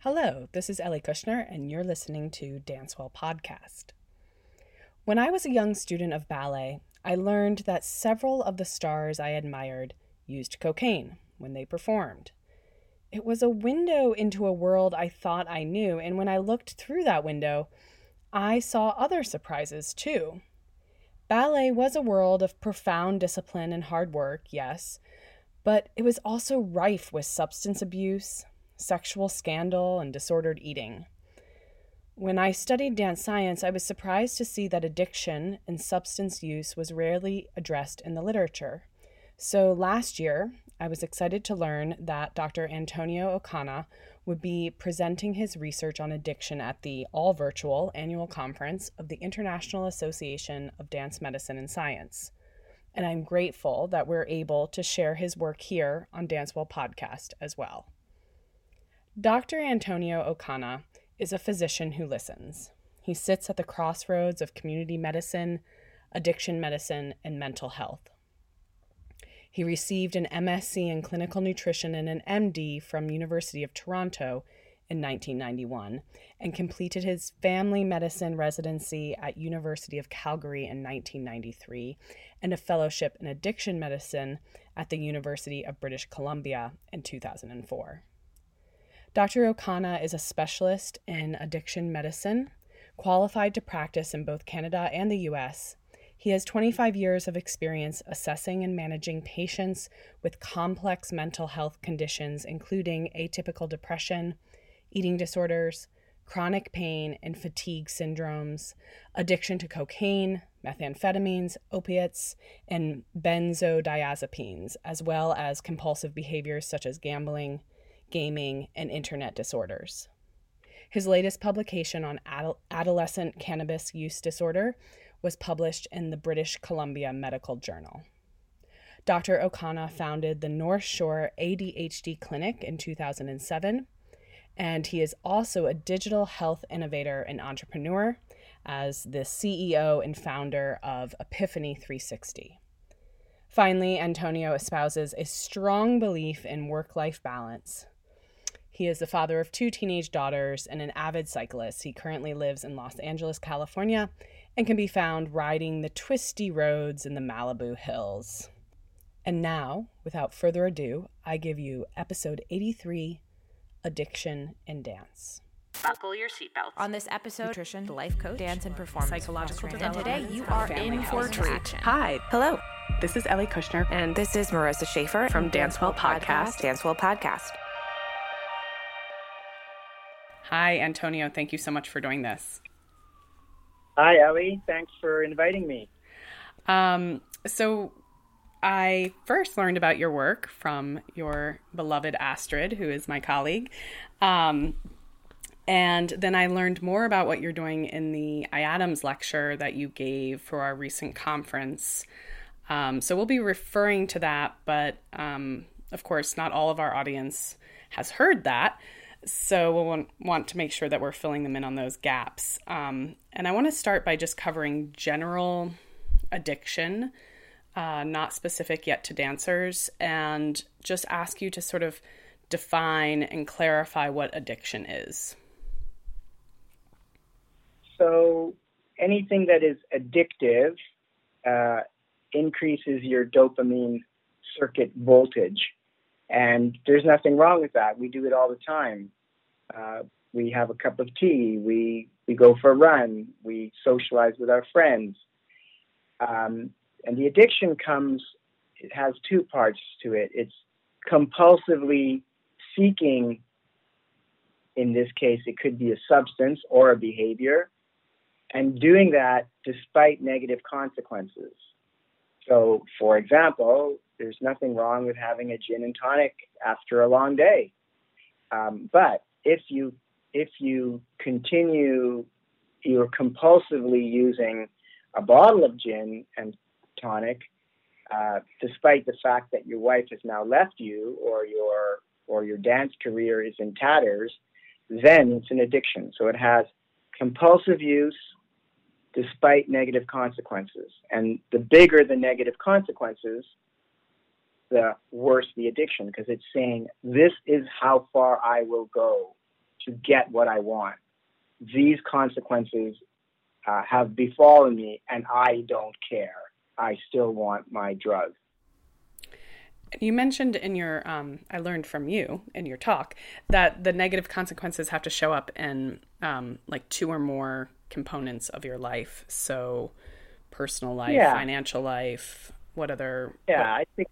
Hello, this is Ellie Kushner, and you're listening to Dancewell Podcast. When I was a young student of ballet, I learned that several of the stars I admired used cocaine when they performed. It was a window into a world I thought I knew, and when I looked through that window, I saw other surprises too. Ballet was a world of profound discipline and hard work, yes, but it was also rife with substance abuse, sexual scandal, and disordered eating. When I studied dance science, I was surprised to see that addiction and substance use was rarely addressed in the literature. So last year, I was excited to learn that Dr. Antonio Ocana would be presenting his research on addiction at the all virtual annual conference of the International Association of Dance Medicine and Science. And I'm grateful that we're able to share his work here on Dancewell Podcast as well. Dr. Antonio Ocana is a physician who listens. He sits at the crossroads of community medicine, addiction medicine, and mental health. He received an MSc in clinical nutrition and an MD from University of Toronto in 1991 and completed his family medicine residency at University of Calgary in 1993 and a fellowship in addiction medicine at the University of British Columbia in 2004. Dr. Ocana is a specialist in addiction medicine, qualified to practice in both Canada and the US, he has 25 years of experience assessing and managing patients with complex mental health conditions, including atypical depression, eating disorders, chronic pain and fatigue syndromes, addiction to cocaine, methamphetamines, opiates, and benzodiazepines, as well as compulsive behaviors such as gambling, gaming, and internet disorders. His latest publication on adolescent cannabis use disorder was published in the British Columbia Medical Journal. Dr. Ocana founded the North Shore ADHD Clinic in 2007, and he is also a digital health innovator and entrepreneur as the CEO and founder of Epiphany 360. Finally, Antonio espouses a strong belief in work life balance. He is the father of two teenage daughters and an avid cyclist. He currently lives in Los Angeles, California, and can be found riding the twisty roads in the Malibu hills. And now, without further ado, I give you episode 83 Addiction and Dance. Buckle your seatbelts. On this episode, nutrition, life coach, dance and performance, psychological and today you are in for a treat. Hi. Hello. This is Ellie Kushner, and this is Marissa Schaefer from Dancewell Podcast. Dancewell Podcast. Hi, Antonio. Thank you so much for doing this. Hi, Ellie. Thanks for inviting me. Um, so, I first learned about your work from your beloved Astrid, who is my colleague. Um, and then I learned more about what you're doing in the IADMS lecture that you gave for our recent conference. Um, so we'll be referring to that, but um, of course, not all of our audience has heard that. So we'll want, to make sure that we're filling them in on those gaps. Um, and I want to start by just covering general addiction, uh, not specific yet to dancers, and just ask you to sort of define and clarify what addiction is. So anything that is addictive uh, increases your dopamine circuit voltage. And there's nothing wrong with that. We do it all the time. Uh, we have a cup of tea. We we go for a run. We socialize with our friends. Um, and the addiction comes. It has two parts to it. It's compulsively seeking. In this case, it could be a substance or a behavior, and doing that despite negative consequences. So, for example, there's nothing wrong with having a gin and tonic after a long day. Um, but if you if you continue you're compulsively using a bottle of gin and tonic, uh, despite the fact that your wife has now left you or your or your dance career is in tatters, then it's an addiction. So it has compulsive use despite negative consequences. And the bigger the negative consequences, the worse the addiction because it's saying, this is how far I will go to get what I want. These consequences uh, have befallen me, and I don't care. I still want my drug. You mentioned in your, um, I learned from you in your talk that the negative consequences have to show up in um, like two or more components of your life. So, personal life, yeah. financial life. What other? Yeah, what... I think.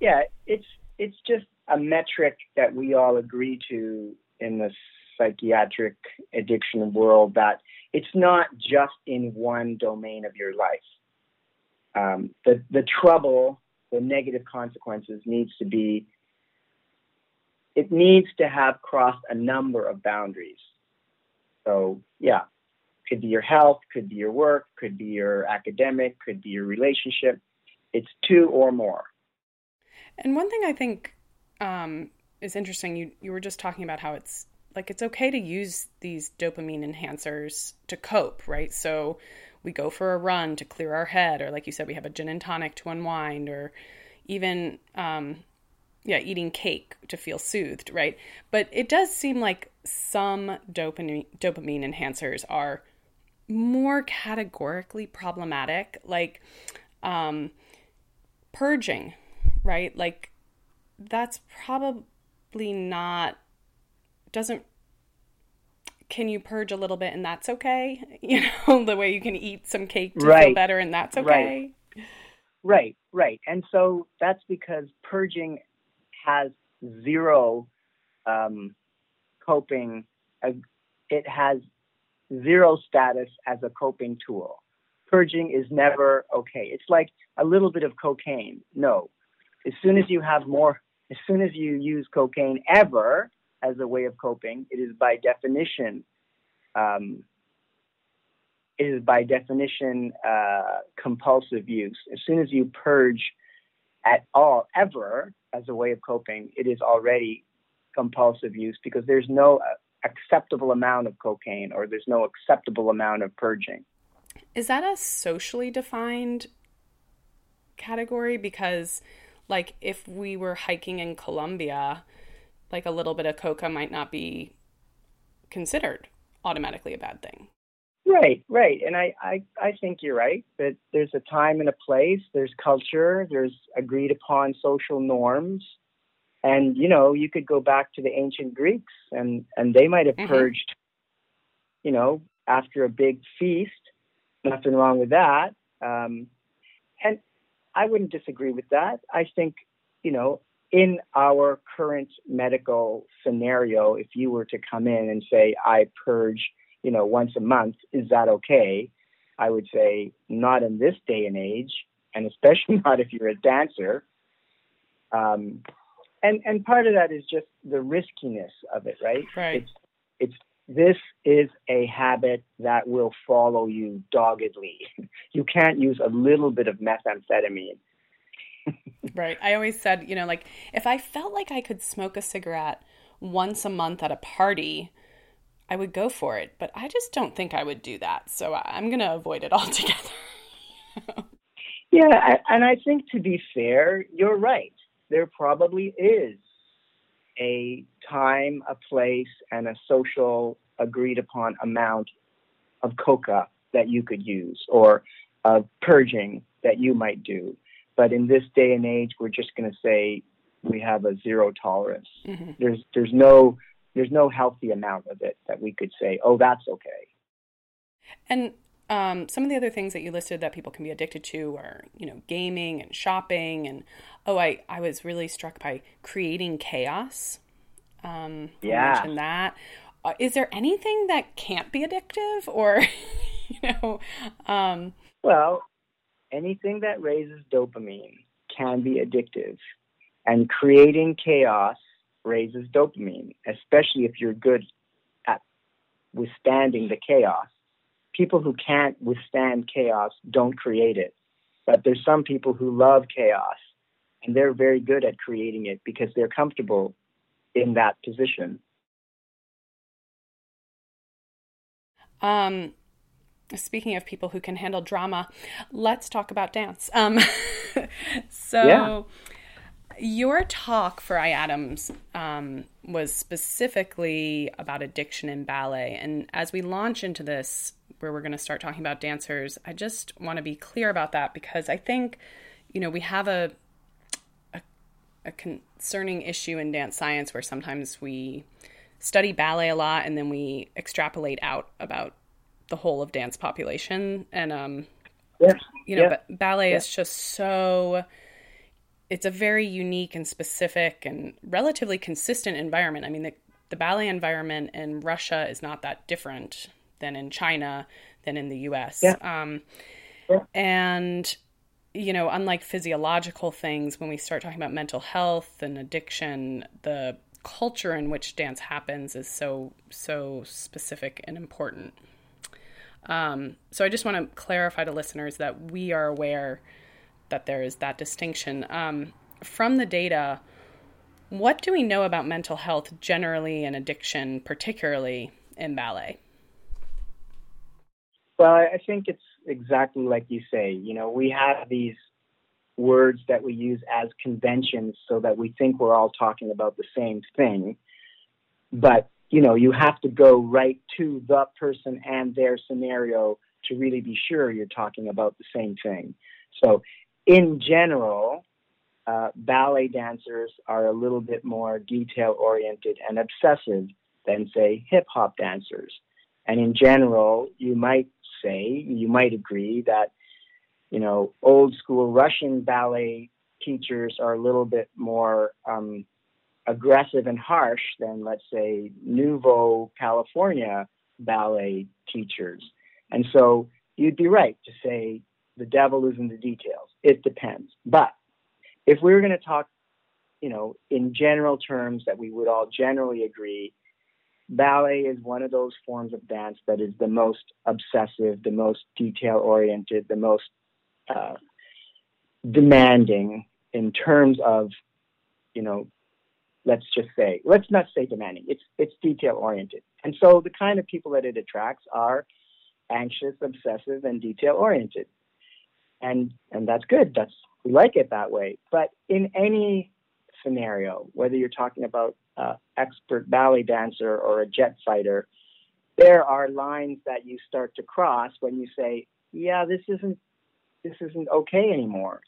Yeah, it's it's just a metric that we all agree to in the psychiatric addiction world that it's not just in one domain of your life. Um, the the trouble, the negative consequences needs to be. It needs to have crossed a number of boundaries. So yeah, could be your health, could be your work, could be your academic, could be your relationship. It's two or more. And one thing I think um, is interesting. You you were just talking about how it's like it's okay to use these dopamine enhancers to cope, right? So we go for a run to clear our head, or like you said, we have a gin and tonic to unwind, or even um, yeah, eating cake to feel soothed, right? But it does seem like some dopamine dopamine enhancers are more categorically problematic, like um, purging, right? Like that's probably not doesn't can you purge a little bit and that's okay? You know the way you can eat some cake to right. feel better and that's okay? Right. right right. And so that's because purging has zero um, coping uh, it has zero status as a coping tool. Purging is never okay. It's like a little bit of cocaine. No. As soon as you have more as soon as you use cocaine ever as a way of coping, it is by definition, um, it is by definition uh, compulsive use. As soon as you purge at all, ever as a way of coping, it is already compulsive use because there's no uh, acceptable amount of cocaine or there's no acceptable amount of purging. Is that a socially defined category? Because like if we were hiking in Colombia, like a little bit of coca might not be considered automatically a bad thing. Right, right. And I, I, I think you're right that there's a time and a place, there's culture, there's agreed upon social norms. And, you know, you could go back to the ancient Greeks and, and they might have mm-hmm. purged, you know, after a big feast. Nothing wrong with that. Um, I wouldn't disagree with that. I think, you know, in our current medical scenario, if you were to come in and say, I purge, you know, once a month, is that okay? I would say, not in this day and age, and especially not if you're a dancer. Um, and and part of that is just the riskiness of it, right? Right. It's it's this is a habit that will follow you doggedly. You can't use a little bit of methamphetamine. right. I always said, you know, like if I felt like I could smoke a cigarette once a month at a party, I would go for it. But I just don't think I would do that. So I'm going to avoid it altogether. yeah. And I think to be fair, you're right. There probably is a time, a place, and a social agreed upon amount of coca that you could use or of purging that you might do. But in this day and age, we're just going to say we have a zero tolerance. Mm-hmm. There's there's no there's no healthy amount of it that we could say, oh, that's okay. And um, some of the other things that you listed that people can be addicted to are, you know, gaming and shopping. And oh, I, I was really struck by creating chaos. Um, yeah. mentioned that. Uh, is there anything that can't be addictive or, you know? Um, well, anything that raises dopamine can be addictive. And creating chaos raises dopamine, especially if you're good at withstanding the chaos people who can't withstand chaos don't create it. But there's some people who love chaos and they're very good at creating it because they're comfortable in that position. Um, speaking of people who can handle drama, let's talk about dance. Um, so, yeah. your talk for IADMS um, was specifically about addiction in ballet. And as we launch into this, where we're going to start talking about dancers, I just want to be clear about that because I think, you know, we have a, a, a concerning issue in dance science where sometimes we study ballet a lot and then we extrapolate out about the whole of dance population. And, um, Yeah. you know, Yeah. but ballet Yeah. is just so it's a very unique and specific and relatively consistent environment. I mean, the, the ballet environment in Russia is not that different than in China, than in the US. Yeah. Um, Yeah. And, you know, unlike physiological things, when we start talking about mental health and addiction, the culture in which dance happens is so, so specific and important. Um, so I just want to clarify to listeners that we are aware that there is that distinction. Um, from the data, what do we know about mental health generally and addiction, particularly in ballet? Well, I think it's exactly like you say. You know, we have these words that we use as conventions so that we think we're all talking about the same thing. But, you know, you have to go right to the person and their scenario to really be sure you're talking about the same thing. So, in general, uh, ballet dancers are a little bit more detail oriented and obsessive than, say, hip hop dancers. And in general, you might say, you might agree that, you know, old school Russian ballet teachers are a little bit more um, aggressive and harsh than, let's say, Nouveau California ballet teachers. And so you'd be right to say the devil is in the details. It depends. But if we were going to talk, you know, in general terms that we would all generally agree, ballet is one of those forms of dance that is the most obsessive, the most detail oriented, the most uh, demanding in terms of, you know, let's just say, let's not say demanding. It's it's detail oriented, and so the kind of people that it attracts are anxious, obsessive, and detail oriented, and and that's good. That's we like it that way. But in any scenario, whether you're talking about uh, expert ballet dancer or a jet fighter, there are lines that you start to cross when you say, "Yeah, this isn't this isn't okay anymore."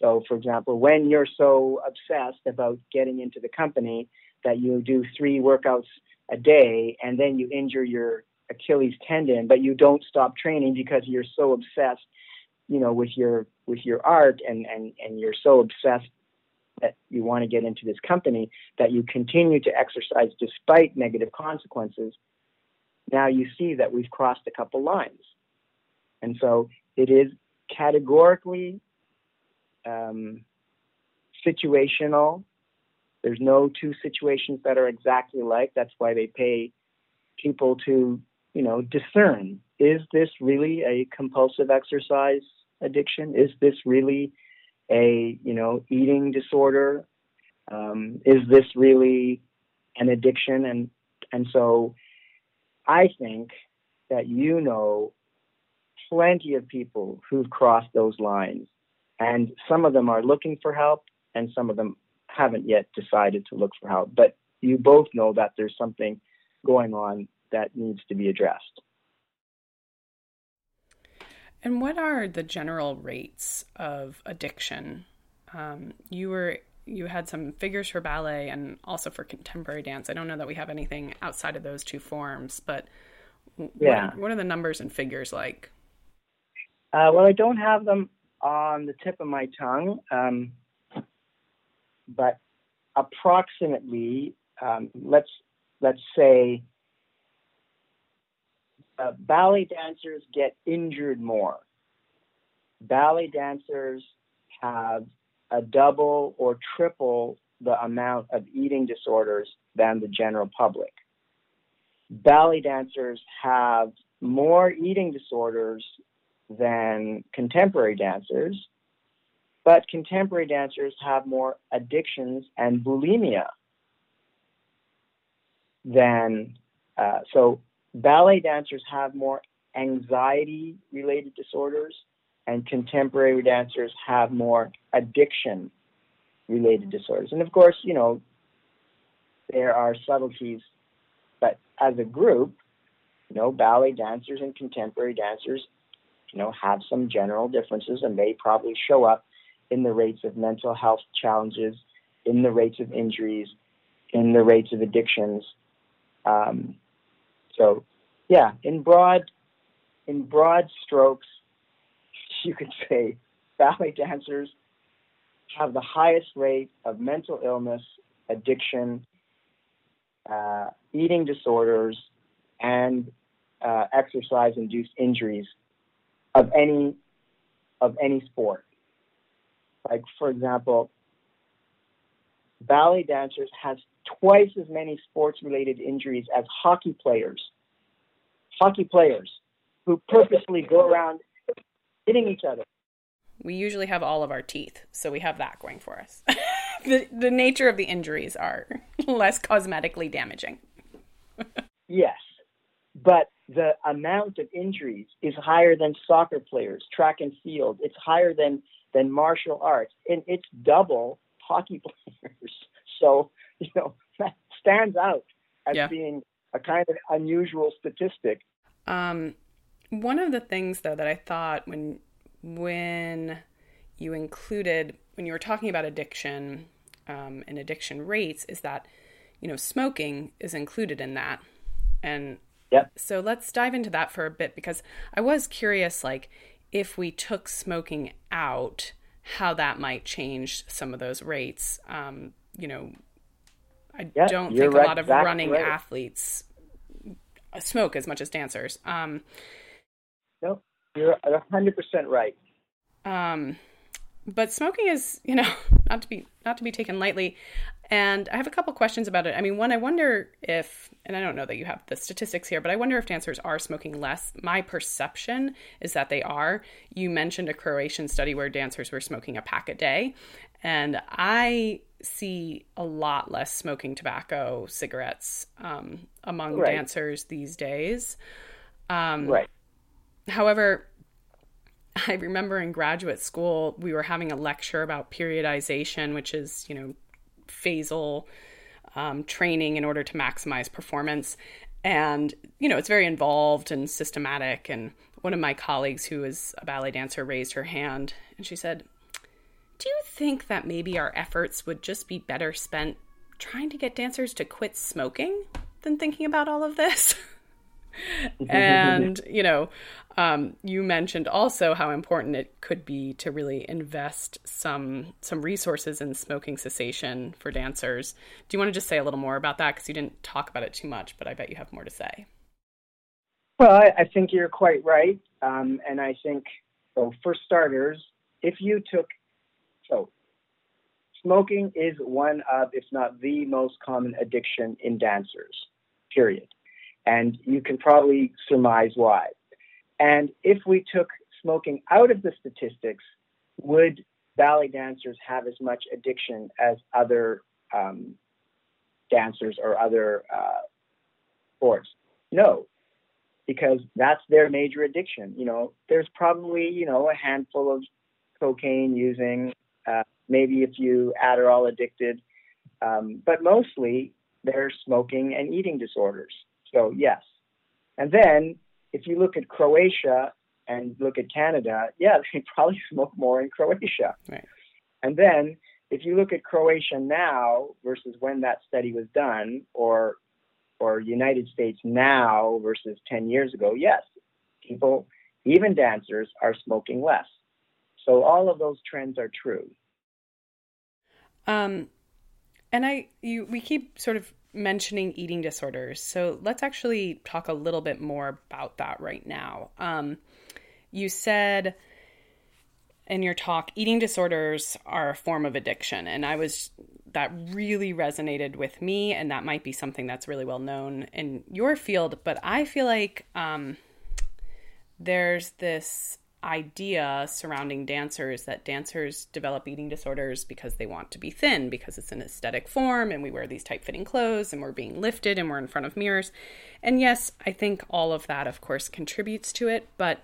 So, for example, when you're so obsessed about getting into the company that you do three workouts a day and then you injure your Achilles tendon, but you don't stop training because you're so obsessed, you know, with your with your art and and and you're so obsessed that you want to get into this company that you continue to exercise despite negative consequences. Now you see that we've crossed a couple lines, and so it is categorically um, situational. There's no two situations that are exactly like. That's why they pay people to, you know, discern: is this really a compulsive exercise addiction? Is this really a, you know, eating disorder? Um, is this really an addiction? And and so, I think that you know plenty of people who've crossed those lines and some of them are looking for help and some of them haven't yet decided to look for help but you both know that there's something going on that needs to be addressed And what are the general rates of addiction? Um, you were you had some figures for ballet and also for contemporary dance. I don't know that we have anything outside of those two forms, but what, Yeah. what are the numbers and figures like? uh, well i don't have them on the tip of my tongue um, but approximately um, let's let's say uh, ballet dancers get injured more. Ballet dancers have a double or triple the amount of eating disorders than the general public. Ballet dancers have more eating disorders than contemporary dancers, but contemporary dancers have more addictions and bulimia than uh, so ballet dancers have more anxiety related disorders and contemporary dancers have more addiction related disorders. And of course, you know, there are subtleties, but as a group, you know, ballet dancers and contemporary dancers, you know, have some general differences and they probably show up in the rates of mental health challenges, in the rates of injuries, in the rates of addictions. Um, so, yeah, in broad, in broad strokes, you could say ballet dancers have the highest rate of mental illness, addiction, uh, eating disorders, and uh, exercise-induced injuries of any of any sport. Like for example, ballet dancers have twice as many sports-related injuries as hockey players. Hockey players who purposely go around hitting each other. We usually have all of our teeth, so we have that going for us. the the nature of the injuries are less cosmetically damaging. yes, but the amount of injuries is higher than soccer players, track and field. It's higher than than martial arts, and it's double hockey players. So you know that stands out as yeah. being a kind of unusual statistic. Um, one of the things though that I thought when when you included when you were talking about addiction um, and addiction rates is that you know smoking is included in that and yep. so let's dive into that for a bit because i was curious like if we took smoking out how that might change some of those rates um, you know i don't think right, a lot of exactly running right. athletes smoke as much as dancers um, nope you're 100% right um, but smoking is, you know, not to be not to be taken lightly. And I have a couple questions about it. I mean, one, I wonder if, and I don't know that you have the statistics here, but I wonder if dancers are smoking less. My perception is that they are. You mentioned a Croatian study where dancers were smoking a pack a day, and I see a lot less smoking tobacco, cigarettes um, among right. dancers these days. Um, right. However, I remember in graduate school, we were having a lecture about periodization, which is, you know, phasal um, training in order to maximize performance. And, you know, it's very involved and systematic. And one of my colleagues, who is a ballet dancer, raised her hand and she said, Do you think that maybe our efforts would just be better spent trying to get dancers to quit smoking than thinking about all of this? and you know um, you mentioned also how important it could be to really invest some some resources in smoking cessation for dancers. Do you want to just say a little more about that? Because you didn't talk about it too much but i bet you have more to say. Well i, I think you're quite right. Um, and i think so for starters if you took so smoking is one of if not the most common addiction in dancers period and you can probably surmise why. And if we took smoking out of the statistics, would ballet dancers have as much addiction as other um, dancers or other uh, sports? No, because that's their major addiction. You know, there's probably you know a handful of cocaine using, uh, maybe a few Adderall addicted, um, but mostly they're smoking and eating disorders. So yes. And then if you look at Croatia and look at Canada, yeah, they probably smoke more in Croatia. Right. And then if you look at Croatia now versus when that study was done, or or United States now versus 10 years ago, yes, people, even dancers, are smoking less. So all of those trends are true. Um, and I, you, we keep sort of mentioning eating disorders. So let's actually talk a little bit more about that right now. Um, you said in your talk, eating disorders are a form of addiction. And I was, that really resonated with me. And that might be something that's really well known in your field. But I feel like um, there's this idea surrounding dancers that dancers develop eating disorders because they want to be thin, because it's an aesthetic form and we wear these tight fitting clothes and we're being lifted and we're in front of mirrors. And yes, I think all of that, of course, contributes to it. But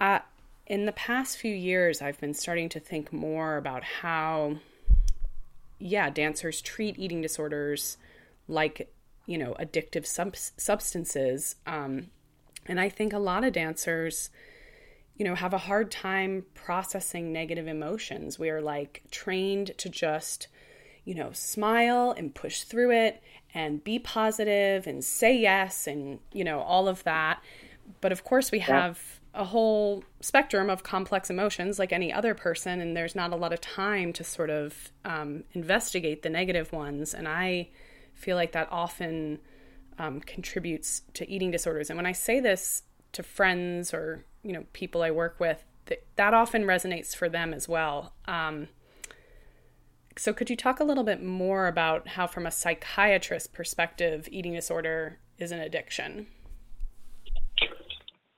uh, in the past few years, I've been starting to think more about how yeah, dancers treat eating disorders like, you know, addictive sub- substances. Um, and I think a lot of dancers, you know, have a hard time processing negative emotions. We are like trained to just, you know, smile and push through it and be positive and say yes and, you know, all of that. But of course, we have a whole spectrum of complex emotions like any other person, and there's not a lot of time to sort of um, investigate the negative ones. And I feel like that often um, contributes to eating disorders. And when I say this to friends or you know people I work with, th- that often resonates for them as well. Um, so, could you talk a little bit more about how, from a psychiatrist perspective, eating disorder is an addiction?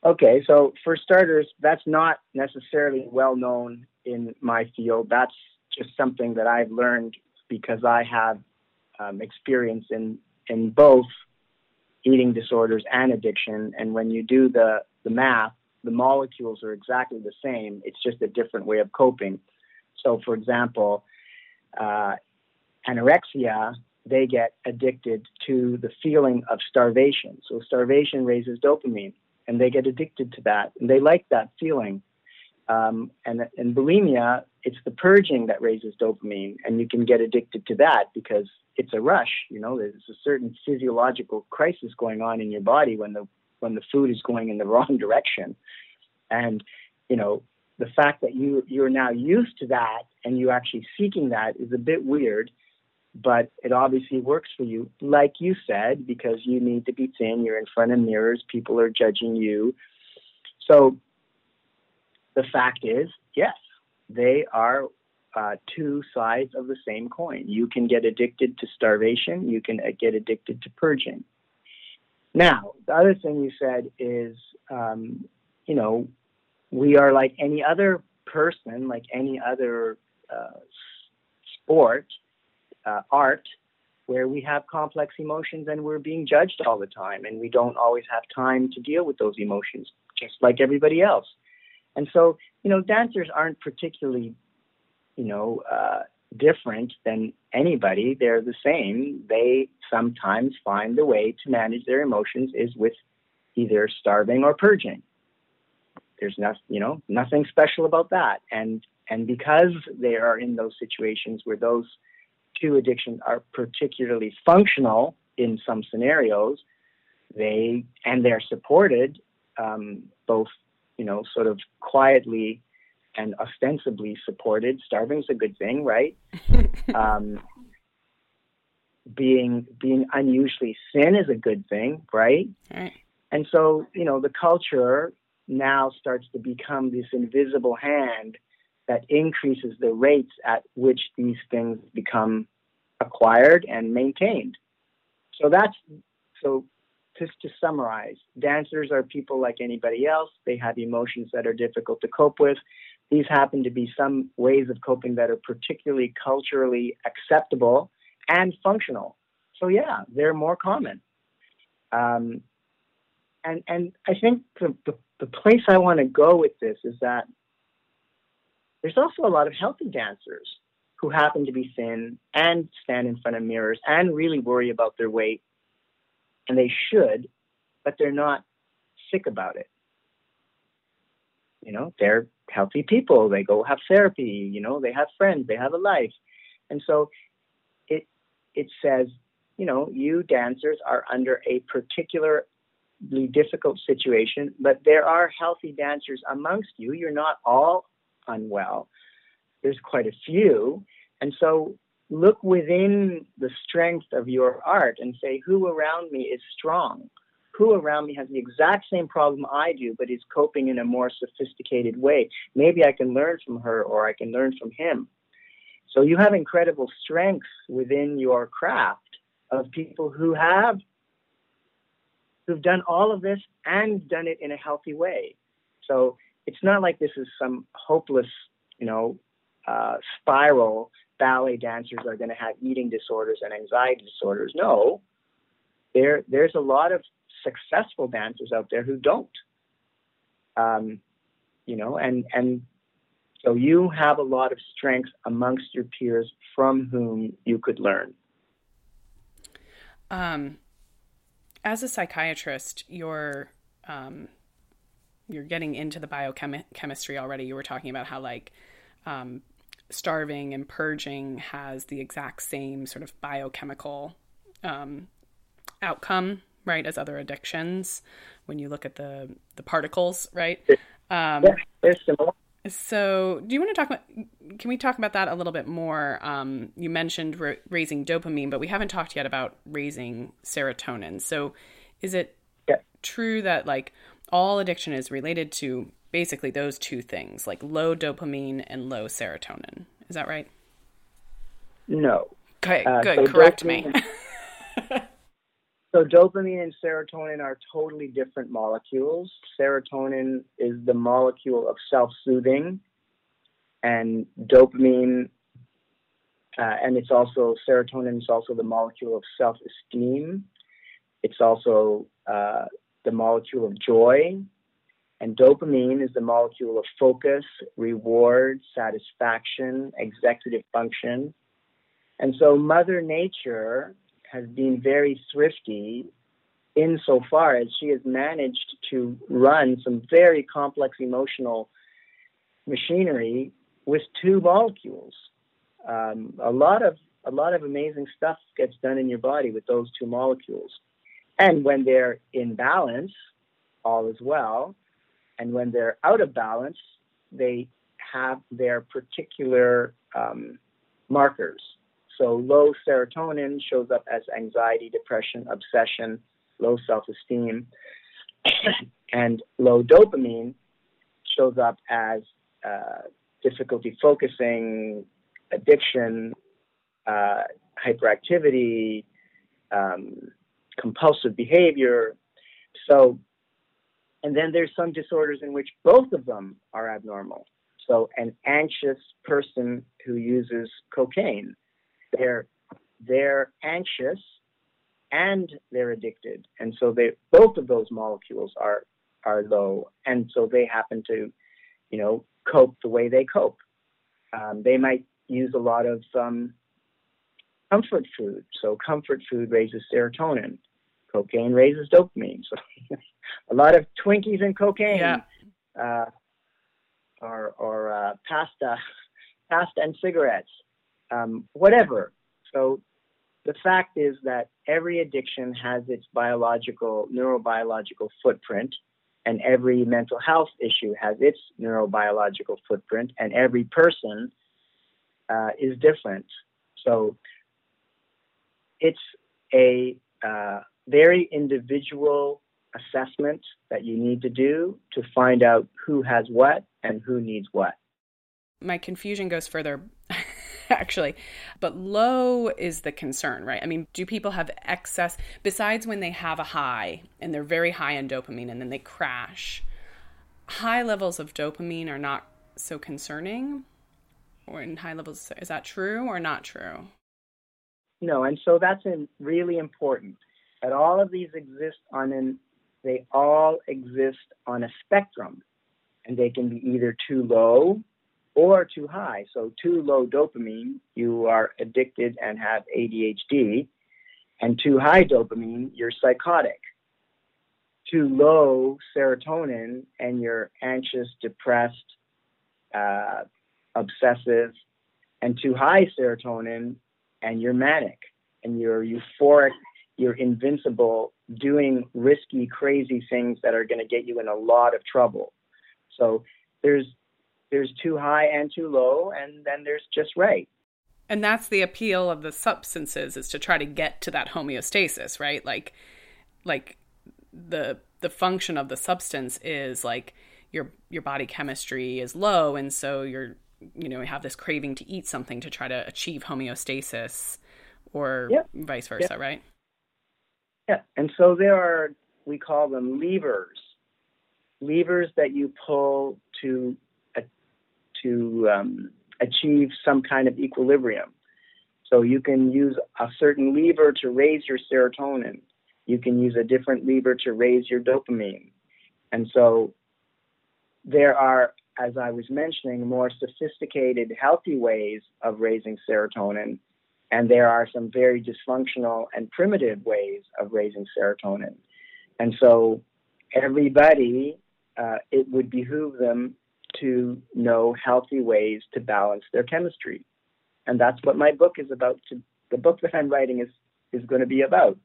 Okay, so for starters, that's not necessarily well known in my field. That's just something that I've learned because I have um, experience in in both eating disorders and addiction. And when you do the the math, the molecules are exactly the same. It's just a different way of coping. So, for example, uh, anorexia, they get addicted to the feeling of starvation. So, starvation raises dopamine and they get addicted to that and they like that feeling. Um, and in bulimia, it's the purging that raises dopamine, and you can get addicted to that because it's a rush. You know, there's a certain physiological crisis going on in your body when the when the food is going in the wrong direction, and you know the fact that you you're now used to that and you're actually seeking that is a bit weird but it obviously works for you, like you said, because you need to be thin. You're in front of mirrors, people are judging you. So the fact is, yes, they are uh, two sides of the same coin. You can get addicted to starvation, you can uh, get addicted to purging. Now, the other thing you said is, um, you know, we are like any other person, like any other uh, sport uh, art where we have complex emotions and we're being judged all the time and we don't always have time to deal with those emotions just like everybody else and so you know dancers aren't particularly you know uh, different than anybody. They're the same. They sometimes find the way to manage their emotions is with either starving or purging. There's nothing you know nothing special about that. And and because they are in those situations where those two addictions are particularly functional in some scenarios, they and they're supported um, both, you know, sort of quietly and ostensibly supported. Starving's a good thing, right? um, being being unusually thin is a good thing, right? right? And so, you know, the culture now starts to become this invisible hand that increases the rates at which these things become acquired and maintained. So that's so just to summarize, dancers are people like anybody else. They have emotions that are difficult to cope with. These happen to be some ways of coping that are particularly culturally acceptable and functional. So yeah, they're more common. Um, and and I think the, the, the place I want to go with this is that there's also a lot of healthy dancers who happen to be thin and stand in front of mirrors and really worry about their weight. And they should, but they're not sick about it. You know, they're healthy people. They go have therapy, you know, they have friends, they have a life. And so it it says, you know, you dancers are under a particularly difficult situation, but there are healthy dancers amongst you. You're not all unwell there's quite a few. And so look within the strength of your art and say, who around me is strong? Who around me has the exact same problem I do, but is coping in a more sophisticated way? Maybe I can learn from her or I can learn from him. So you have incredible strengths within your craft of people who have who've done all of this and done it in a healthy way. So it's not like this is some hopeless, you know, uh, spiral ballet dancers are going to have eating disorders and anxiety disorders. No, there there's a lot of successful dancers out there who don't. Um, you know, and and So you have a lot of strengths amongst your peers from whom you could learn. Um, as a psychiatrist, you're um, you're getting into the biochemistry already. You were talking about how like um, starving and purging has the exact same sort of biochemical um, outcome, right, as other addictions. When you look at the the particles, right? Um, yeah, they're similar. So, do you want to talk about? Can we talk about that a little bit more? Um, you mentioned ra- raising dopamine, but we haven't talked yet about raising serotonin. So, is it yeah. true that like all addiction is related to basically those two things, like low dopamine and low serotonin? Is that right? No. Okay, uh, good. So Correct me. So dopamine and serotonin are totally different molecules. Serotonin is the molecule of self-soothing, and dopamine, uh, and it's also serotonin is also the molecule of self-esteem. It's also uh, the molecule of joy, and dopamine is the molecule of focus, reward, satisfaction, executive function. And so Mother Nature has been very thrifty insofar as she has managed to run some very complex emotional machinery with two molecules. Um, a lot of a lot of amazing stuff gets done in your body with those two molecules, and when they're in balance, all is well. And when they're out of balance, they have their particular um, markers. So low serotonin shows up as anxiety, depression, obsession, low self-esteem, and low dopamine shows up as uh, difficulty focusing, addiction, uh, hyperactivity, um, compulsive behavior. So, and then there's some disorders in which both of them are abnormal. So, an anxious person who uses cocaine they're they're anxious and they're addicted, and so they both of those molecules are are low, and so they happen to, you know, cope the way they cope. Um, they might use a lot of um, comfort food, so comfort food raises serotonin. Cocaine raises dopamine. So a lot of Twinkies and cocaine, yeah. uh, or or uh, pasta, pasta and cigarettes um, whatever. So the fact is that every addiction has its biological, neurobiological footprint, and every mental health issue has its neurobiological footprint, and every person uh, is different. So it's a uh, very individual assessment that you need to do to find out who has what and who needs what. My confusion goes further actually. But low is the concern, right? I mean, do people have excess, besides when they have a high and they're very high in dopamine and then they crash? High levels of dopamine are not so concerning? Or in high levels, is that true or not true? No, and so that's really important that all of these exist on an, they all exist on a spectrum and they can be either too low or too high. So, too low dopamine, you are addicted and have ADHD, and too high dopamine, you're psychotic. Too low serotonin, and you're anxious, depressed, uh, obsessive, and too high serotonin, and you're manic, and you're euphoric, you're invincible, doing risky, crazy things that are going to get you in a lot of trouble. So, there's there's too high and too low, and then there's just right. And that's the appeal of the substances is to try to get to that homeostasis, right? Like, like the the function of the substance is like your your body chemistry is low, and so you're you know have this craving to eat something to try to achieve homeostasis, or yep. vice versa, yep. right? Yeah, and so there are we call them levers, levers that you pull to to um, achieve some kind of equilibrium. So you can use a certain lever to raise your serotonin. You can use a different lever to raise your dopamine. And so there are as I was mentioning, more sophisticated, healthy ways of raising serotonin, and there are some very dysfunctional and primitive ways of raising serotonin. And so, everybody, uh, it would behoove them to know healthy ways to balance their chemistry. And that's what my book is about. To, the book that I'm writing is, is going to be about.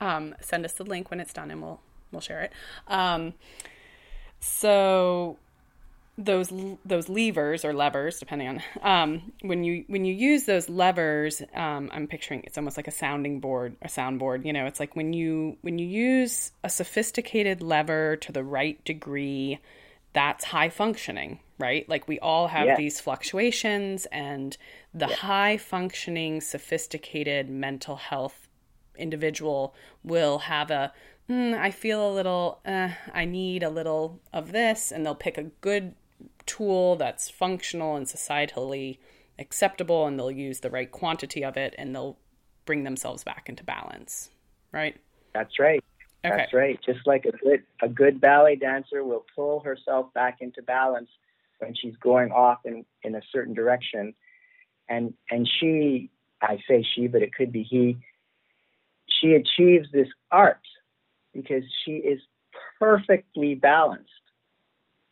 Um, send us the link when it's done and we'll, we'll share it. Um, so those those levers or levers, depending on um, when you when you use those levers, um, I'm picturing it's almost like a sounding board, a soundboard. You know, it's like when you when you use a sophisticated lever to the right degree, that's high functioning, right? Like we all have yeah. these fluctuations, and the yeah. high functioning, sophisticated mental health individual will have a mm, I feel a little, uh, I need a little of this, and they'll pick a good tool that's functional and societally acceptable and they'll use the right quantity of it and they'll bring themselves back into balance right? That's right. Okay. that's right. Just like a good a good ballet dancer will pull herself back into balance when she's going off in in a certain direction. And and she i say she but it could be he she achieves this art because she is perfectly balanced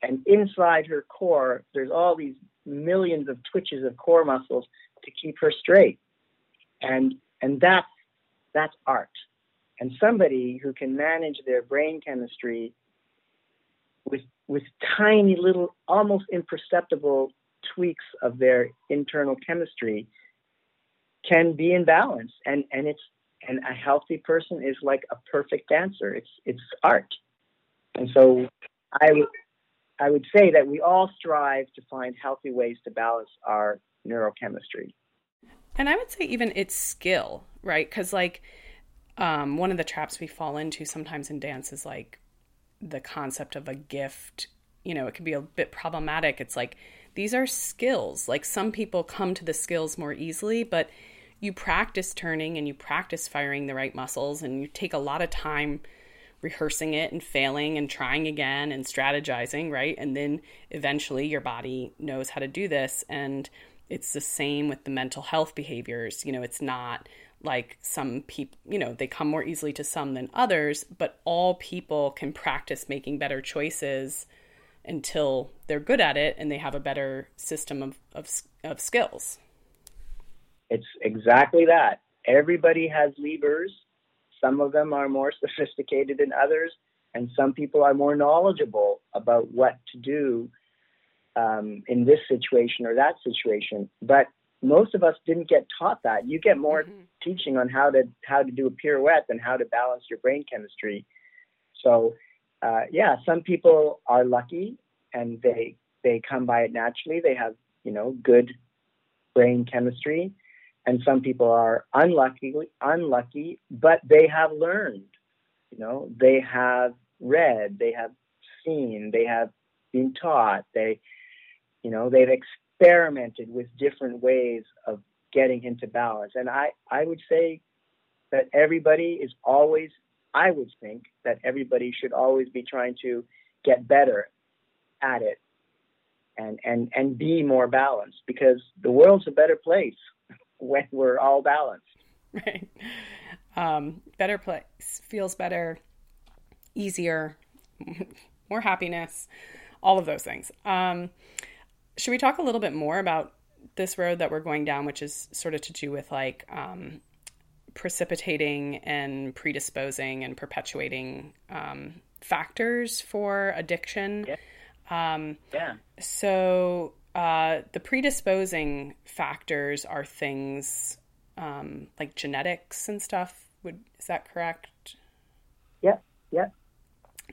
and inside her core, there's all these millions of twitches of core muscles to keep her straight. And and that's that's art. And somebody who can manage their brain chemistry with with tiny little, almost imperceptible tweaks of their internal chemistry can be in balance. And and it's and a healthy person is like a perfect dancer. It's it's art. And so I I would say that we all strive to find healthy ways to balance our neurochemistry. And I would say even it's skill, right? Because like um, one of the traps we fall into sometimes in dance is like the concept of a gift. You know, it can be a bit problematic. It's like these are skills. Like some people come to the skills more easily, but you practice turning and you practice firing the right muscles and you take a lot of time rehearsing it and failing and trying again and strategizing, right? And then eventually your body knows how to do this. And it's the same with the mental health behaviors. You know, it's not like some people, you know, they come more easily to some than others, but all people can practice making better choices until they're good at it and they have a better system of, of, of skills. It's exactly that. Everybody has levers some of them are more sophisticated than others, and some people are more knowledgeable about what to do um, in this situation or that situation. But most of us didn't get taught that. You get more mm-hmm. teaching on how to how to do a pirouette than how to balance your brain chemistry. So, uh, yeah, some people are lucky and they they come by it naturally. They have you know good brain chemistry, and some people are unlucky unlucky but they have learned you know they have read they have seen they have been taught they you know they've experimented with different ways of getting into balance. And i i would say that everybody is always i would think that everybody should always be trying to get better at it and and and be more balanced because the world's a better place when we're all balanced. Right. Um, better place, feels better, easier, more happiness, all of those things. Um, should we talk a little bit more about this road that we're going down, which is sort of to do with like um, precipitating and predisposing and perpetuating um, factors for addiction? Yeah. Um, yeah. So uh, the predisposing factors are things um, like genetics and stuff. Would is that correct? Yeah, yeah.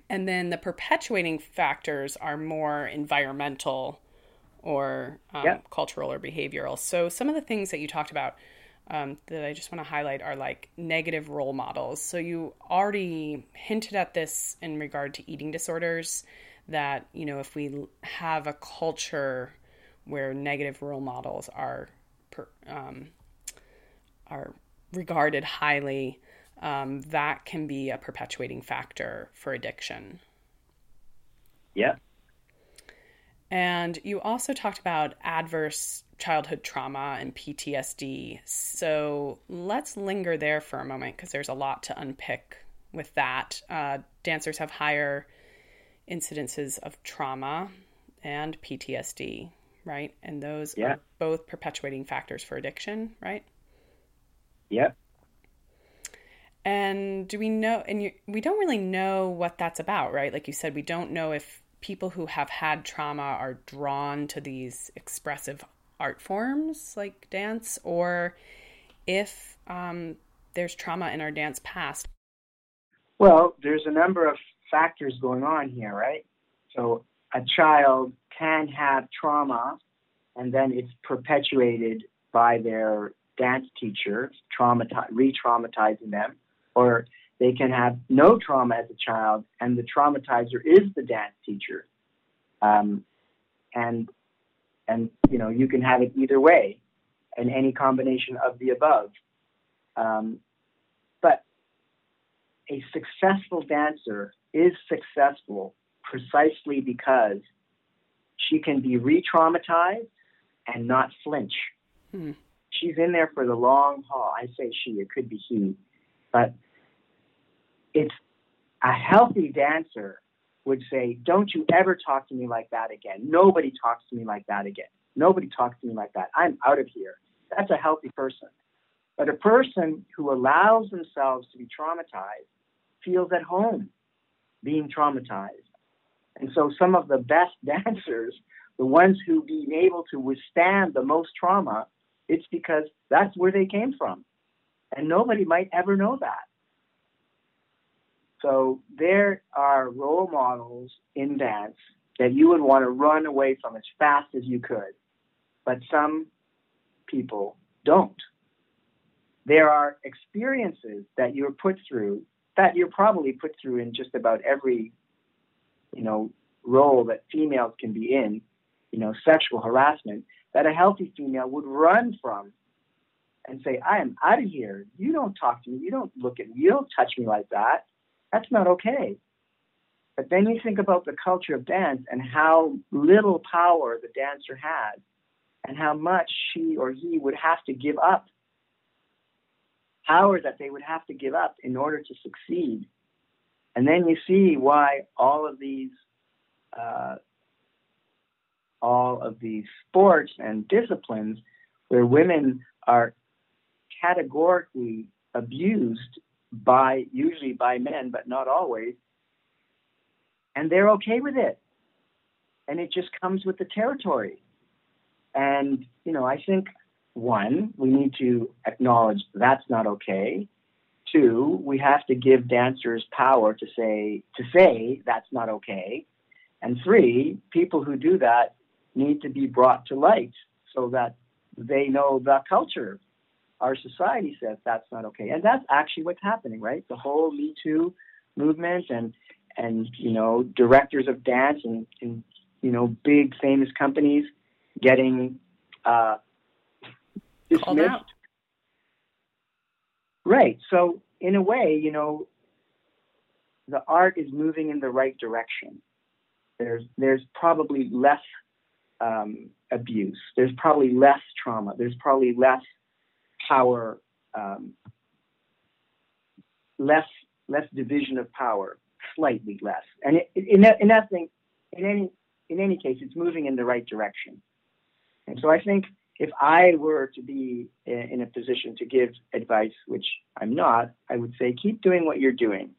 And then the perpetuating factors are more environmental or um, yeah. cultural or behavioral. So some of the things that you talked about um, that I just want to highlight are like negative role models. So you already hinted at this in regard to eating disorders. That you know, if we have a culture where negative role models are per, um, are regarded highly, um, that can be a perpetuating factor for addiction. Yeah. And you also talked about adverse childhood trauma and PTSD. So let's linger there for a moment because there's a lot to unpick with that. Uh, dancers have higher incidences of trauma and PTSD, right? And those Yeah. are both perpetuating factors for addiction, right? Yep. And do we know? And you, we don't really know what that's about, right? Like you said, we don't know if people who have had trauma are drawn to these expressive art forms like dance, or if um, there's trauma in our dance past. Well, there's a number of factors going on here, right? So a child can have trauma and then it's perpetuated by their dance teacher, traumati- re-traumatizing them, or they can have no trauma as a child and the traumatizer is the dance teacher. Um, and and you know you can have it either way, and any combination of the above. Um, but a successful dancer is successful precisely because she can be re-traumatized and not flinch. Hmm. She's in there for the long haul. I say she, it could be he, but it's a healthy dancer would say, Don't you ever talk to me like that again. Nobody talks to me like that again. Nobody talks to me like that. I'm out of here. That's a healthy person. But a person who allows themselves to be traumatized feels at home being traumatized. And so some of the best dancers, the ones who being able to withstand the most trauma, it's because that's where they came from. And nobody might ever know that. So there are role models in dance that you would want to run away from as fast as you could. But some people don't. There are experiences that you're put through that you're probably put through in just about every, you know, role that females can be in, you know, sexual harassment, that a healthy female would run from and say, I am out of here. You don't talk to me. You don't look at me. You don't touch me like that. That's not okay. But then you think about the culture of dance and how little power the dancer has and how much she or he would have to give up. Power that they would have to give up in order to succeed. And then you see why all of these uh, all of these sports and disciplines where women are categorically abused by usually by men, but not always, and they're okay with it. And it just comes with the territory. And, you know, I think one, we need to acknowledge that's not okay. Two, we have to give dancers power to say to say that's not okay. And three, people who do that need to be brought to light so that they know the culture. Our society says that's not okay. And that's actually what's happening, right? The whole Me Too movement and and you know, directors of dance and, and you know, big famous companies getting uh, dismissed. Right. So in a way, you know, the art is moving in the right direction. There's there's probably less um, abuse. There's probably less trauma. There's probably less power, um, less less division of power, slightly less. And it, in in that thing, in any in any case, it's moving in the right direction. And so I think if I were to be in, a position to give advice, which I'm not, I would say keep doing what you're doing.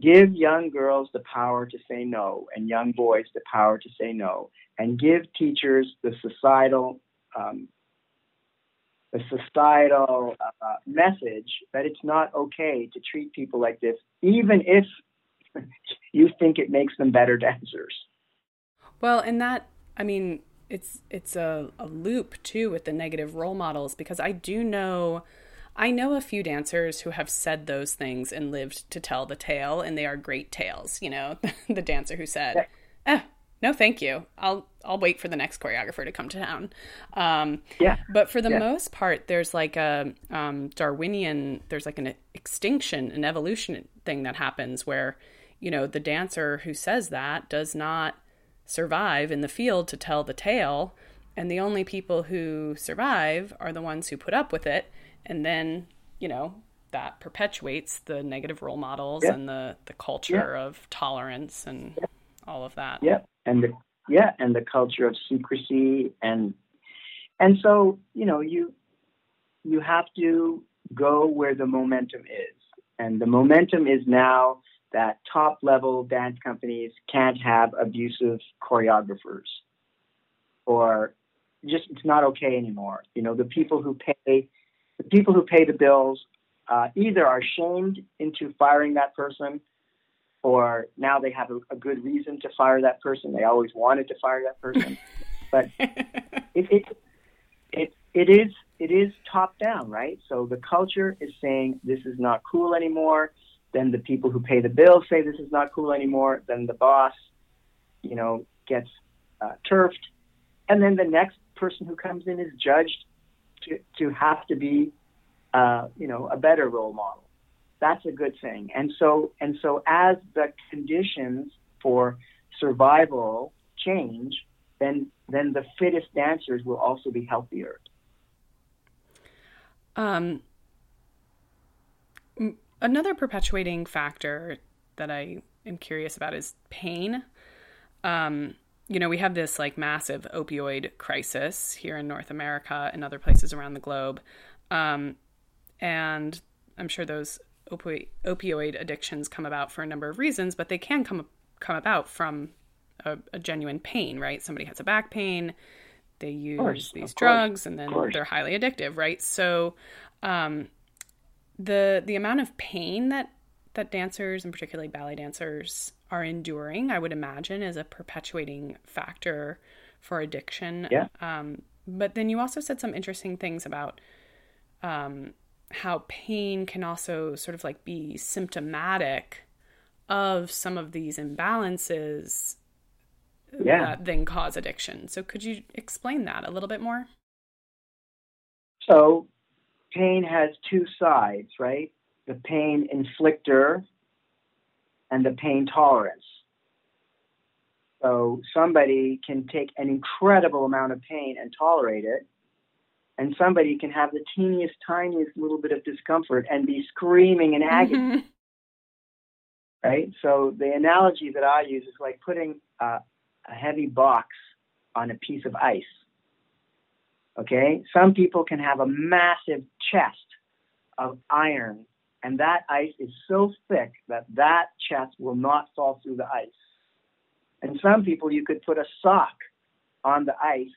Give young girls the power to say no, and young boys the power to say no, and give teachers the societal um, the societal uh, message that it's not okay to treat people like this, even if you think it makes them better dancers. Well, and that, I mean, it's it's a, a loop too with the negative role models because I do know I know a few dancers who have said those things and lived to tell the tale and they are great tales, you know. the dancer who said, "Eh, no thank you. I'll I'll wait for the next choreographer to come to town." Um Yeah. but for the Yeah. most part there's like a um Darwinian there's like an extinction an evolution thing that happens where you know the dancer who says that does not survive in the field to tell the tale. And the only people who survive are the ones who put up with it. And then, you know, that perpetuates the negative role models yeah. and the, the culture yeah. of tolerance and yeah. all of that. Yeah. And the yeah, and the culture of secrecy and and so, you know, you you have to go where the momentum is. And the momentum is now that top level dance companies can't have abusive choreographers or just it's not okay anymore. You know, the people who pay the people who pay the bills uh, either are shamed into firing that person or now they have a, a, good reason to fire that person. They always wanted to fire that person. but it, it, it, it is it is top down, right? So the culture is saying this is not cool anymore. Then the people who pay the bills say this is not cool anymore. Then the boss, you know, gets uh, turfed, and then the next person who comes in is judged to to have to be, uh, you know, a better role model. That's a good thing. And so and so as the conditions for survival change, then then the fittest dancers will also be healthier. Um, another perpetuating factor that I am curious about is pain. Um, you know, we have this like massive opioid crisis here in North America and other places around the globe. Um, and I'm sure those opioid, opioid addictions come about for a number of reasons, but they can come come about from a, a genuine pain, right? Somebody has a back pain, they use course, these drugs, and then they're highly addictive, right? So, um, the the amount of pain that that dancers and particularly ballet dancers are enduring, I would imagine, is a perpetuating factor for addiction. Yeah. Um, but then you also said some interesting things about um, how pain can also sort of like be symptomatic of some of these imbalances yeah. that then cause addiction. So could you explain that a little bit more? So pain has two sides, right? The pain inflictor and the pain tolerance. So somebody can take an incredible amount of pain and tolerate it, and somebody can have the teeniest, tiniest little bit of discomfort and be screaming in agony. Mm-hmm. Right? So the analogy that I use is like putting uh, a heavy box on a piece of ice. Okay? Some people can have a massive chest of iron, and that ice is so thick that that chest will not fall through the ice. And some people, you could put a sock on the ice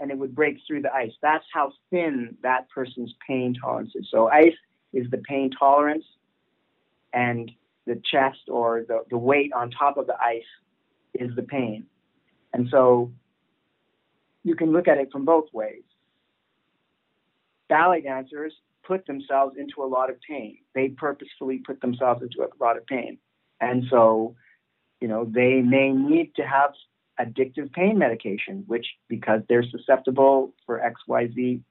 and it would break through the ice. That's how thin that person's pain tolerance is. So, ice is the pain tolerance, and the chest or the, the weight on top of the ice is the pain. And so you can look at it from both ways. Ballet dancers put themselves into a lot of pain. They purposefully put themselves into a lot of pain. And so, you know, they may need to have addictive pain medication, which, because they're susceptible for XYZ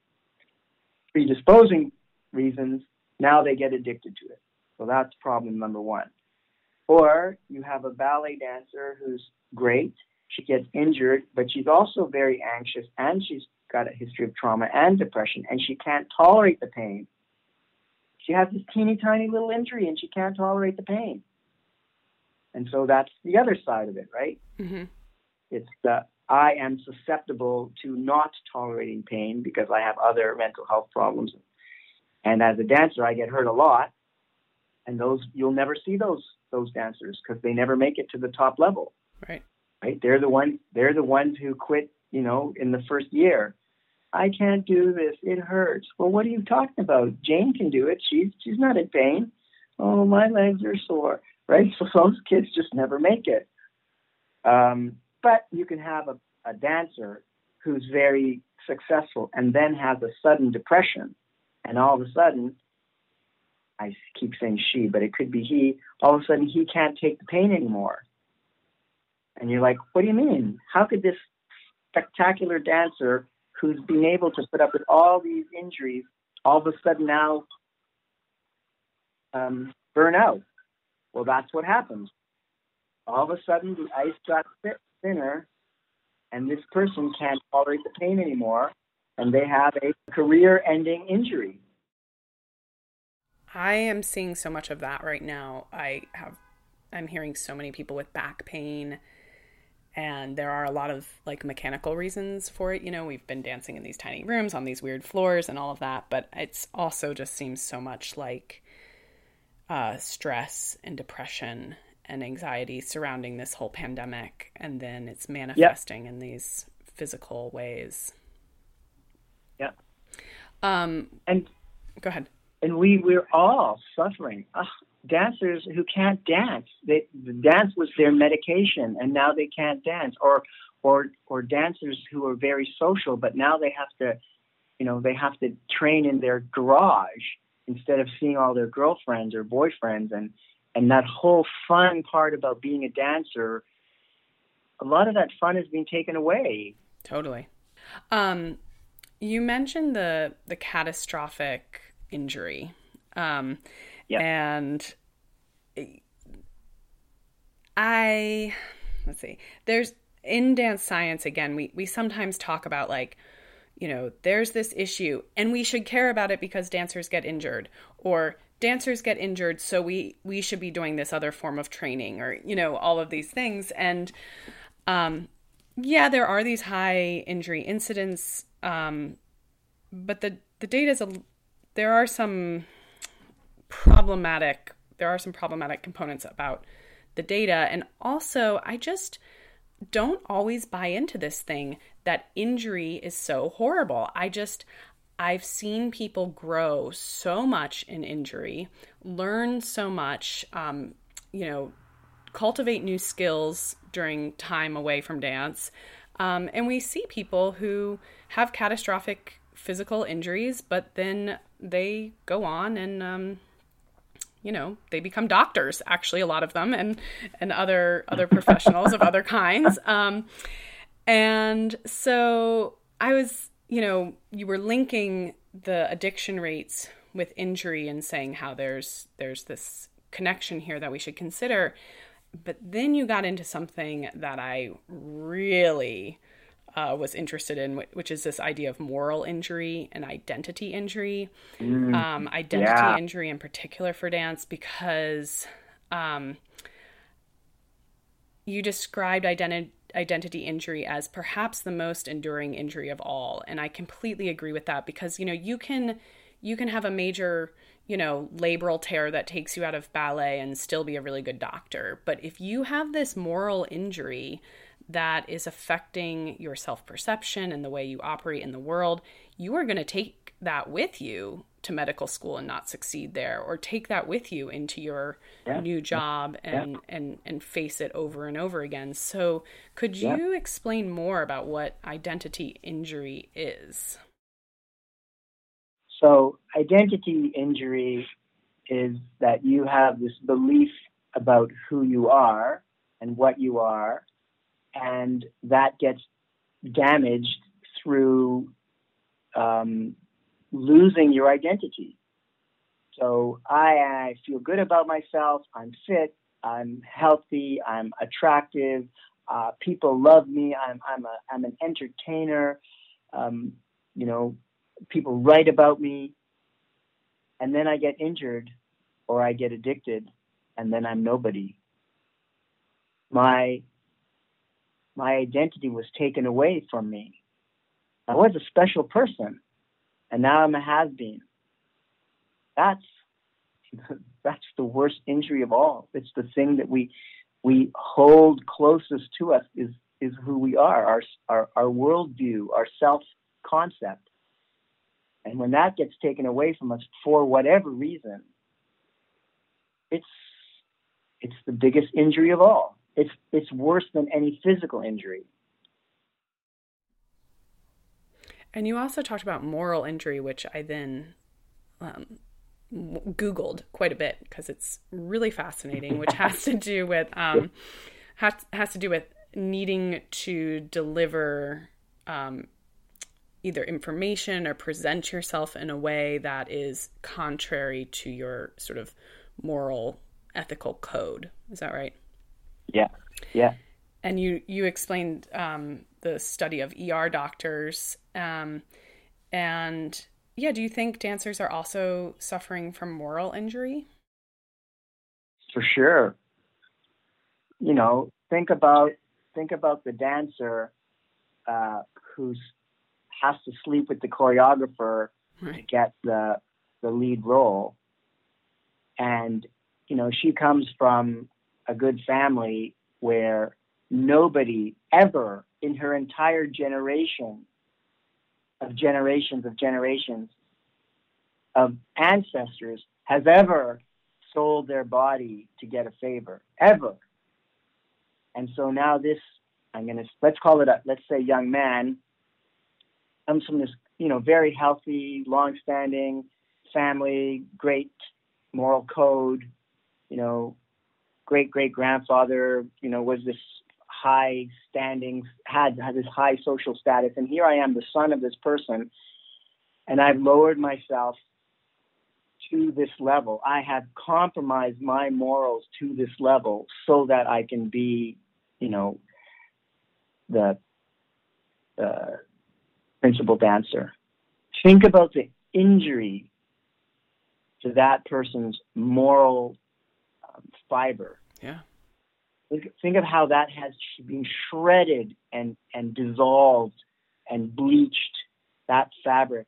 predisposing reasons, now they get addicted to it. So that's problem number one. Or you have a ballet dancer who's great, she gets injured, but she's also very anxious and she's got a history of trauma and depression and she can't tolerate the pain. She has this teeny tiny little injury and she can't tolerate the pain. And so that's the other side of it, right? Mm-hmm. It's the I am susceptible to not tolerating pain because I have other mental health problems. And as a dancer, I get hurt a lot. And those you'll never see those those dancers because they never make it to the top level. Right. Right. They're the ones. They're the ones who quit. You know, in the first year. I can't do this. It hurts. Well, what are you talking about? Jane can do it. She's she's not in pain. Oh, my legs are sore. Right. So those kids just never make it. Um, but you can have a, a dancer who's very successful and then has a sudden depression, and all of a sudden I keep saying she, but it could be he. All of a sudden, he can't take the pain anymore. And you're like, what do you mean? How could this spectacular dancer who's been able to put up with all these injuries all of a sudden now um, burn out? Well, that's what happened. All of a sudden, the ice got thinner, and this person can't tolerate the pain anymore, and they have a career-ending injury. I am seeing so much of that right now. I have I'm hearing so many people with back pain and there are a lot of like mechanical reasons for it. You know, we've been dancing in these tiny rooms on these weird floors and all of that, but it's also just seems so much like uh, stress and depression and anxiety surrounding this whole pandemic, and then it's manifesting yep. in these physical ways. Yeah. Um. And go ahead. And we we're all suffering. Dancers who can't dance. They, the dance was their medication, and now they can't dance. Or, or, or dancers who are very social, but now they have to, you know, they have to train in their garage instead of seeing all their girlfriends or boyfriends, and and that whole fun part about being a dancer. A lot of that fun has been taken away. Totally. Um, you mentioned the the catastrophic injury. Um, Yep. And I let's see. There's in dance science again, we we sometimes talk about like you know, there's this issue and we should care about it because dancers get injured or dancers get injured so we we should be doing this other form of training or you know, all of these things and um yeah, there are these high injury incidents um but the the data is a there are some problematic there are some problematic components about the data and also I just don't always buy into this thing that injury is so horrible. I just I've seen people grow so much in injury, learn so much, um, you know, cultivate new skills during time away from dance. Um, and we see people who have catastrophic physical injuries, but then they go on and um, you know they become doctors actually a lot of them and and other other professionals of other kinds. Um, and so i was you know you were linking the addiction rates with injury and saying how there's there's this connection here that we should consider. But then you got into something that i really uh, was interested in, which is this idea of moral injury and identity injury. Mm, um, identity yeah. injury, in particular for dance, because um, you described identity identity injury as perhaps the most enduring injury of all and i completely agree with that because you know you can you can have a major you know labral tear that takes you out of ballet and still be a really good doctor but if you have this moral injury that is affecting your self perception and the way you operate in the world, you are going to take that with you to medical school and not succeed there or take that with you into your yeah. new job and, yeah. and and face it over and over again so could you yeah. explain more about what identity injury is so identity injury is that you have this belief about who you are and what you are and that gets damaged through um, losing your identity. So I, I, feel good about myself. I'm fit. I'm healthy. I'm attractive. Uh, people love me. I'm I'm a I'm an entertainer. Um, you know, people write about me, and then I get injured, or I get addicted, and then I'm nobody. My my identity was taken away from me. I was a special person, and now I'm a has been. That's that's the worst injury of all. It's the thing that we we hold closest to us is is who we are, our our, our worldview, our self concept. And when that gets taken away from us for whatever reason, it's it's the biggest injury of all it's it's worse than any physical injury. And you also talked about moral injury, which I then um, Googled quite a bit because it's really fascinating, which has to do with um, has has to do with needing to deliver um, either information or present yourself in a way that is contrary to your sort of moral ethical code. Is that right? Yeah, yeah. and you you explained um, the study of ER doctors, um, and yeah, do you think dancers are also suffering from moral injury? For sure. You know, think about think about the dancer uh, who's has to sleep with the choreographer right. to get the the lead role, and you know she comes from a good family where nobody ever in her entire generation of generations of generations of ancestors has ever sold their body to get a favor ever. And so now this i'm going to let's call it a let's say young man comes from this you know very healthy long-standing family great moral code you know great great grandfather you know was this high standing, had, had this high social status. And here I am, the son of this person, and I've lowered myself to this level. I have compromised my morals to this level so that I can be, you know, the uh, principal dancer. Think about the injury to that person's moral um, fiber. Yeah. Think of how that has been shredded and, and dissolved and bleached that fabric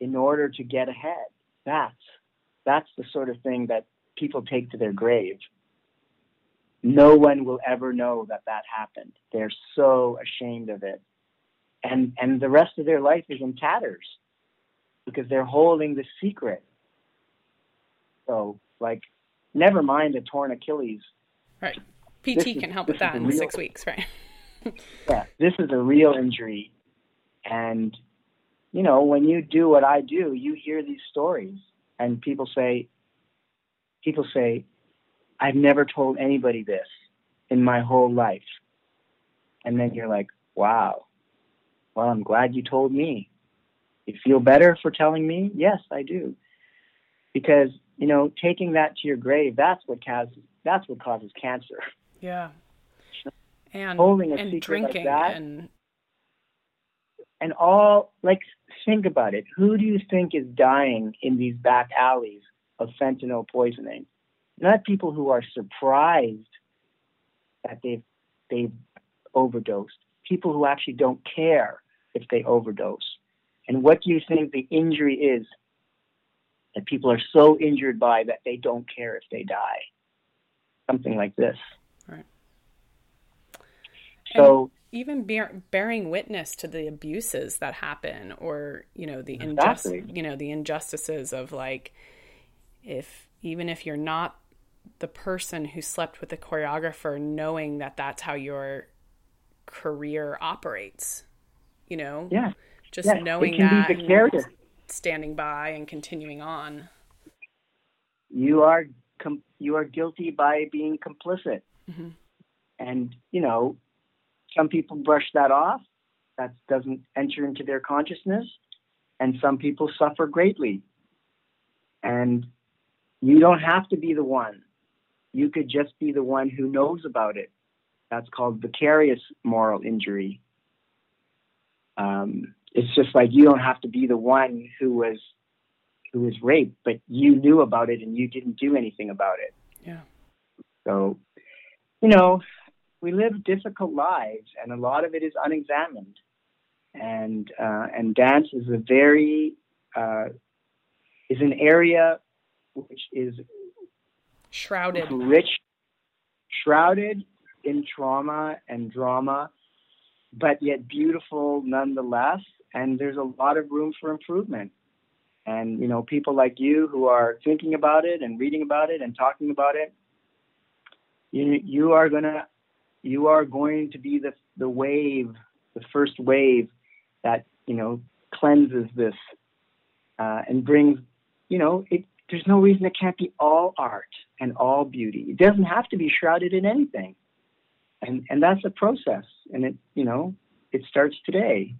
in order to get ahead. That's that's the sort of thing that people take to their grave. No one will ever know that that happened. They're so ashamed of it, and and the rest of their life is in tatters because they're holding the secret. So, like, never mind a torn Achilles. Right. PT can help with that in real, six weeks, right? yeah, this is a real injury. And, you know, when you do what I do, you hear these stories and people say, people say, I've never told anybody this in my whole life. And then you're like, wow, well, I'm glad you told me. You feel better for telling me? Yes, I do. Because, you know, taking that to your grave, that's what causes, that's what causes cancer. Yeah. And holding a and secret drinking like that, and and all like think about it. Who do you think is dying in these back alleys of fentanyl poisoning? Not people who are surprised that they've they've overdosed. People who actually don't care if they overdose. And what do you think the injury is that people are so injured by that they don't care if they die? Something like this. Right. So and even bear, bearing witness to the abuses that happen, or you know the exactly. injust, you know the injustices of like, if even if you're not the person who slept with the choreographer, knowing that that's how your career operates, you know, yeah, just yeah. knowing that, standing by and continuing on. You are com- you are guilty by being complicit. Mm-hmm. And, you know, some people brush that off. That doesn't enter into their consciousness. And some people suffer greatly. And you don't have to be the one. You could just be the one who knows about it. That's called vicarious moral injury. Um, it's just like you don't have to be the one who was who was raped, but you knew about it and you didn't do anything about it. Yeah. So, you know, we live difficult lives, and a lot of it is unexamined. And uh, and dance is a very uh, is an area which is shrouded, rich, shrouded in trauma and drama, but yet beautiful nonetheless. And there's a lot of room for improvement. And you know, people like you who are thinking about it and reading about it and talking about it, you you are gonna you are going to be the the wave, the first wave that you know cleanses this uh, and brings you know it. There's no reason it can't be all art and all beauty. It doesn't have to be shrouded in anything, and and that's a process. And it you know it starts today.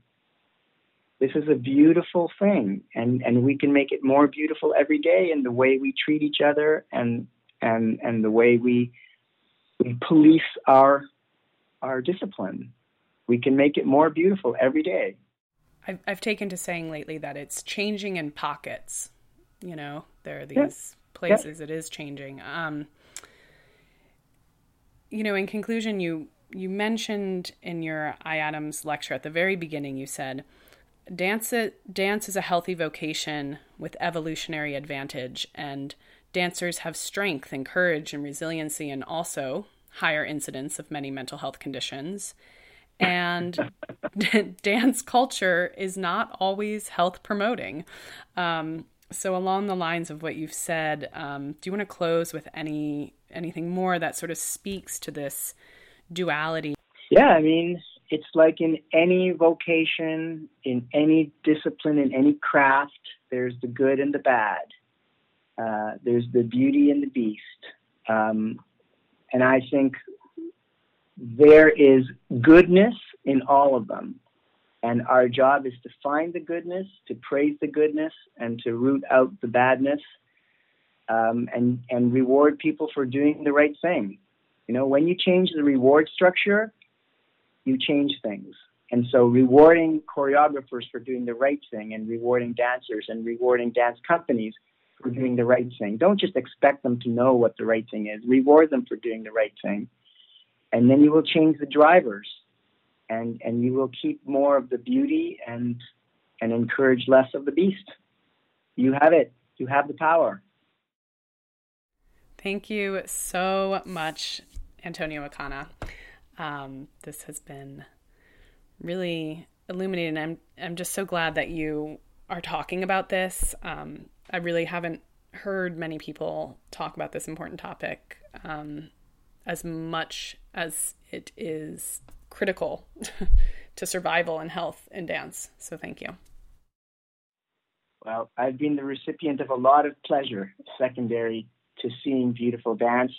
This is a beautiful thing, and and we can make it more beautiful every day in the way we treat each other and and and the way we we police our our discipline. We can make it more beautiful every day. I've, I've taken to saying lately that it's changing in pockets. You know, there are these places it is changing. Um, you know, in conclusion, you you mentioned in your IADMS lecture at the very beginning, you said, dance, dance is a healthy vocation with evolutionary advantage, and dancers have strength and courage and resiliency, and also higher incidence of many mental health conditions. And dance culture is not always health promoting. Um, so, along the lines of what you've said, um, do you want to close with any anything more that sort of speaks to this duality? Yeah, I mean, it's like in any vocation, in any discipline, in any craft, there's the good and the bad. Uh, there's the beauty and the beast. Um, and I think there is goodness in all of them. And our job is to find the goodness, to praise the goodness, and to root out the badness, um, and and reward people for doing the right thing. You know, when you change the reward structure, you change things. And so, rewarding choreographers for doing the right thing, and rewarding dancers, and rewarding dance companies for doing the right thing. Don't just expect them to know what the right thing is. Reward them for doing the right thing, and then you will change the drivers and and you will keep more of the beauty and and encourage less of the beast. You have it. You have the power. Thank you so much, Antonio Acana. Um, this has been really illuminating. I'm I'm just so glad that you are talking about this. Um, I really haven't heard many people talk about this important topic um, as much as it is critical to survival and health in dance. So thank you. Well, I've been the recipient of a lot of pleasure secondary to seeing beautiful dance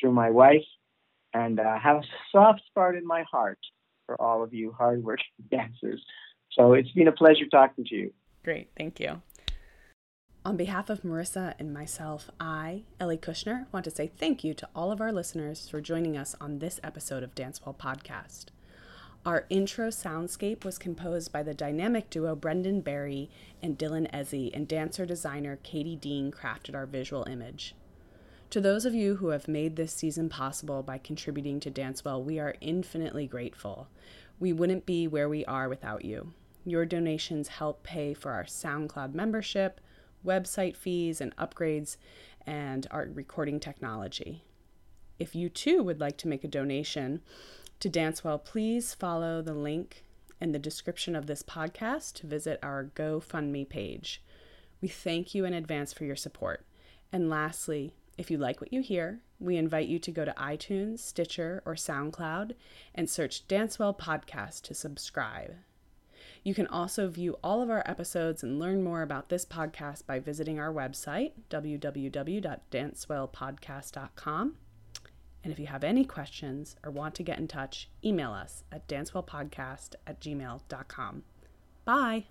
through my wife and uh, have a soft spot in my heart for all of you hardworking dancers. So it's been a pleasure talking to you. Great. Thank you. On behalf of Marissa and myself, I, Ellie Kushner, want to say thank you to all of our listeners for joining us on this episode of Dancewell Podcast. Our intro soundscape was composed by the dynamic duo Brendan Barry and Dylan Ezzy, and dancer designer Katie Dean crafted our visual image. To those of you who have made this season possible by contributing to Dancewell, we are infinitely grateful. We wouldn't be where we are without you. Your donations help pay for our SoundCloud membership website fees and upgrades, and our recording technology. If you too would like to make a donation to Dancewell, please follow the link in the description of this podcast to visit our GoFundMe page. We thank you in advance for your support. And lastly, if you like what you hear, we invite you to go to iTunes, Stitcher, or SoundCloud and search Dancewell Podcast to subscribe. You can also view all of our episodes and learn more about this podcast by visiting our website, www.dancewellpodcast.com. And if you have any questions or want to get in touch, email us at dancewellpodcast at gmail.com. Bye.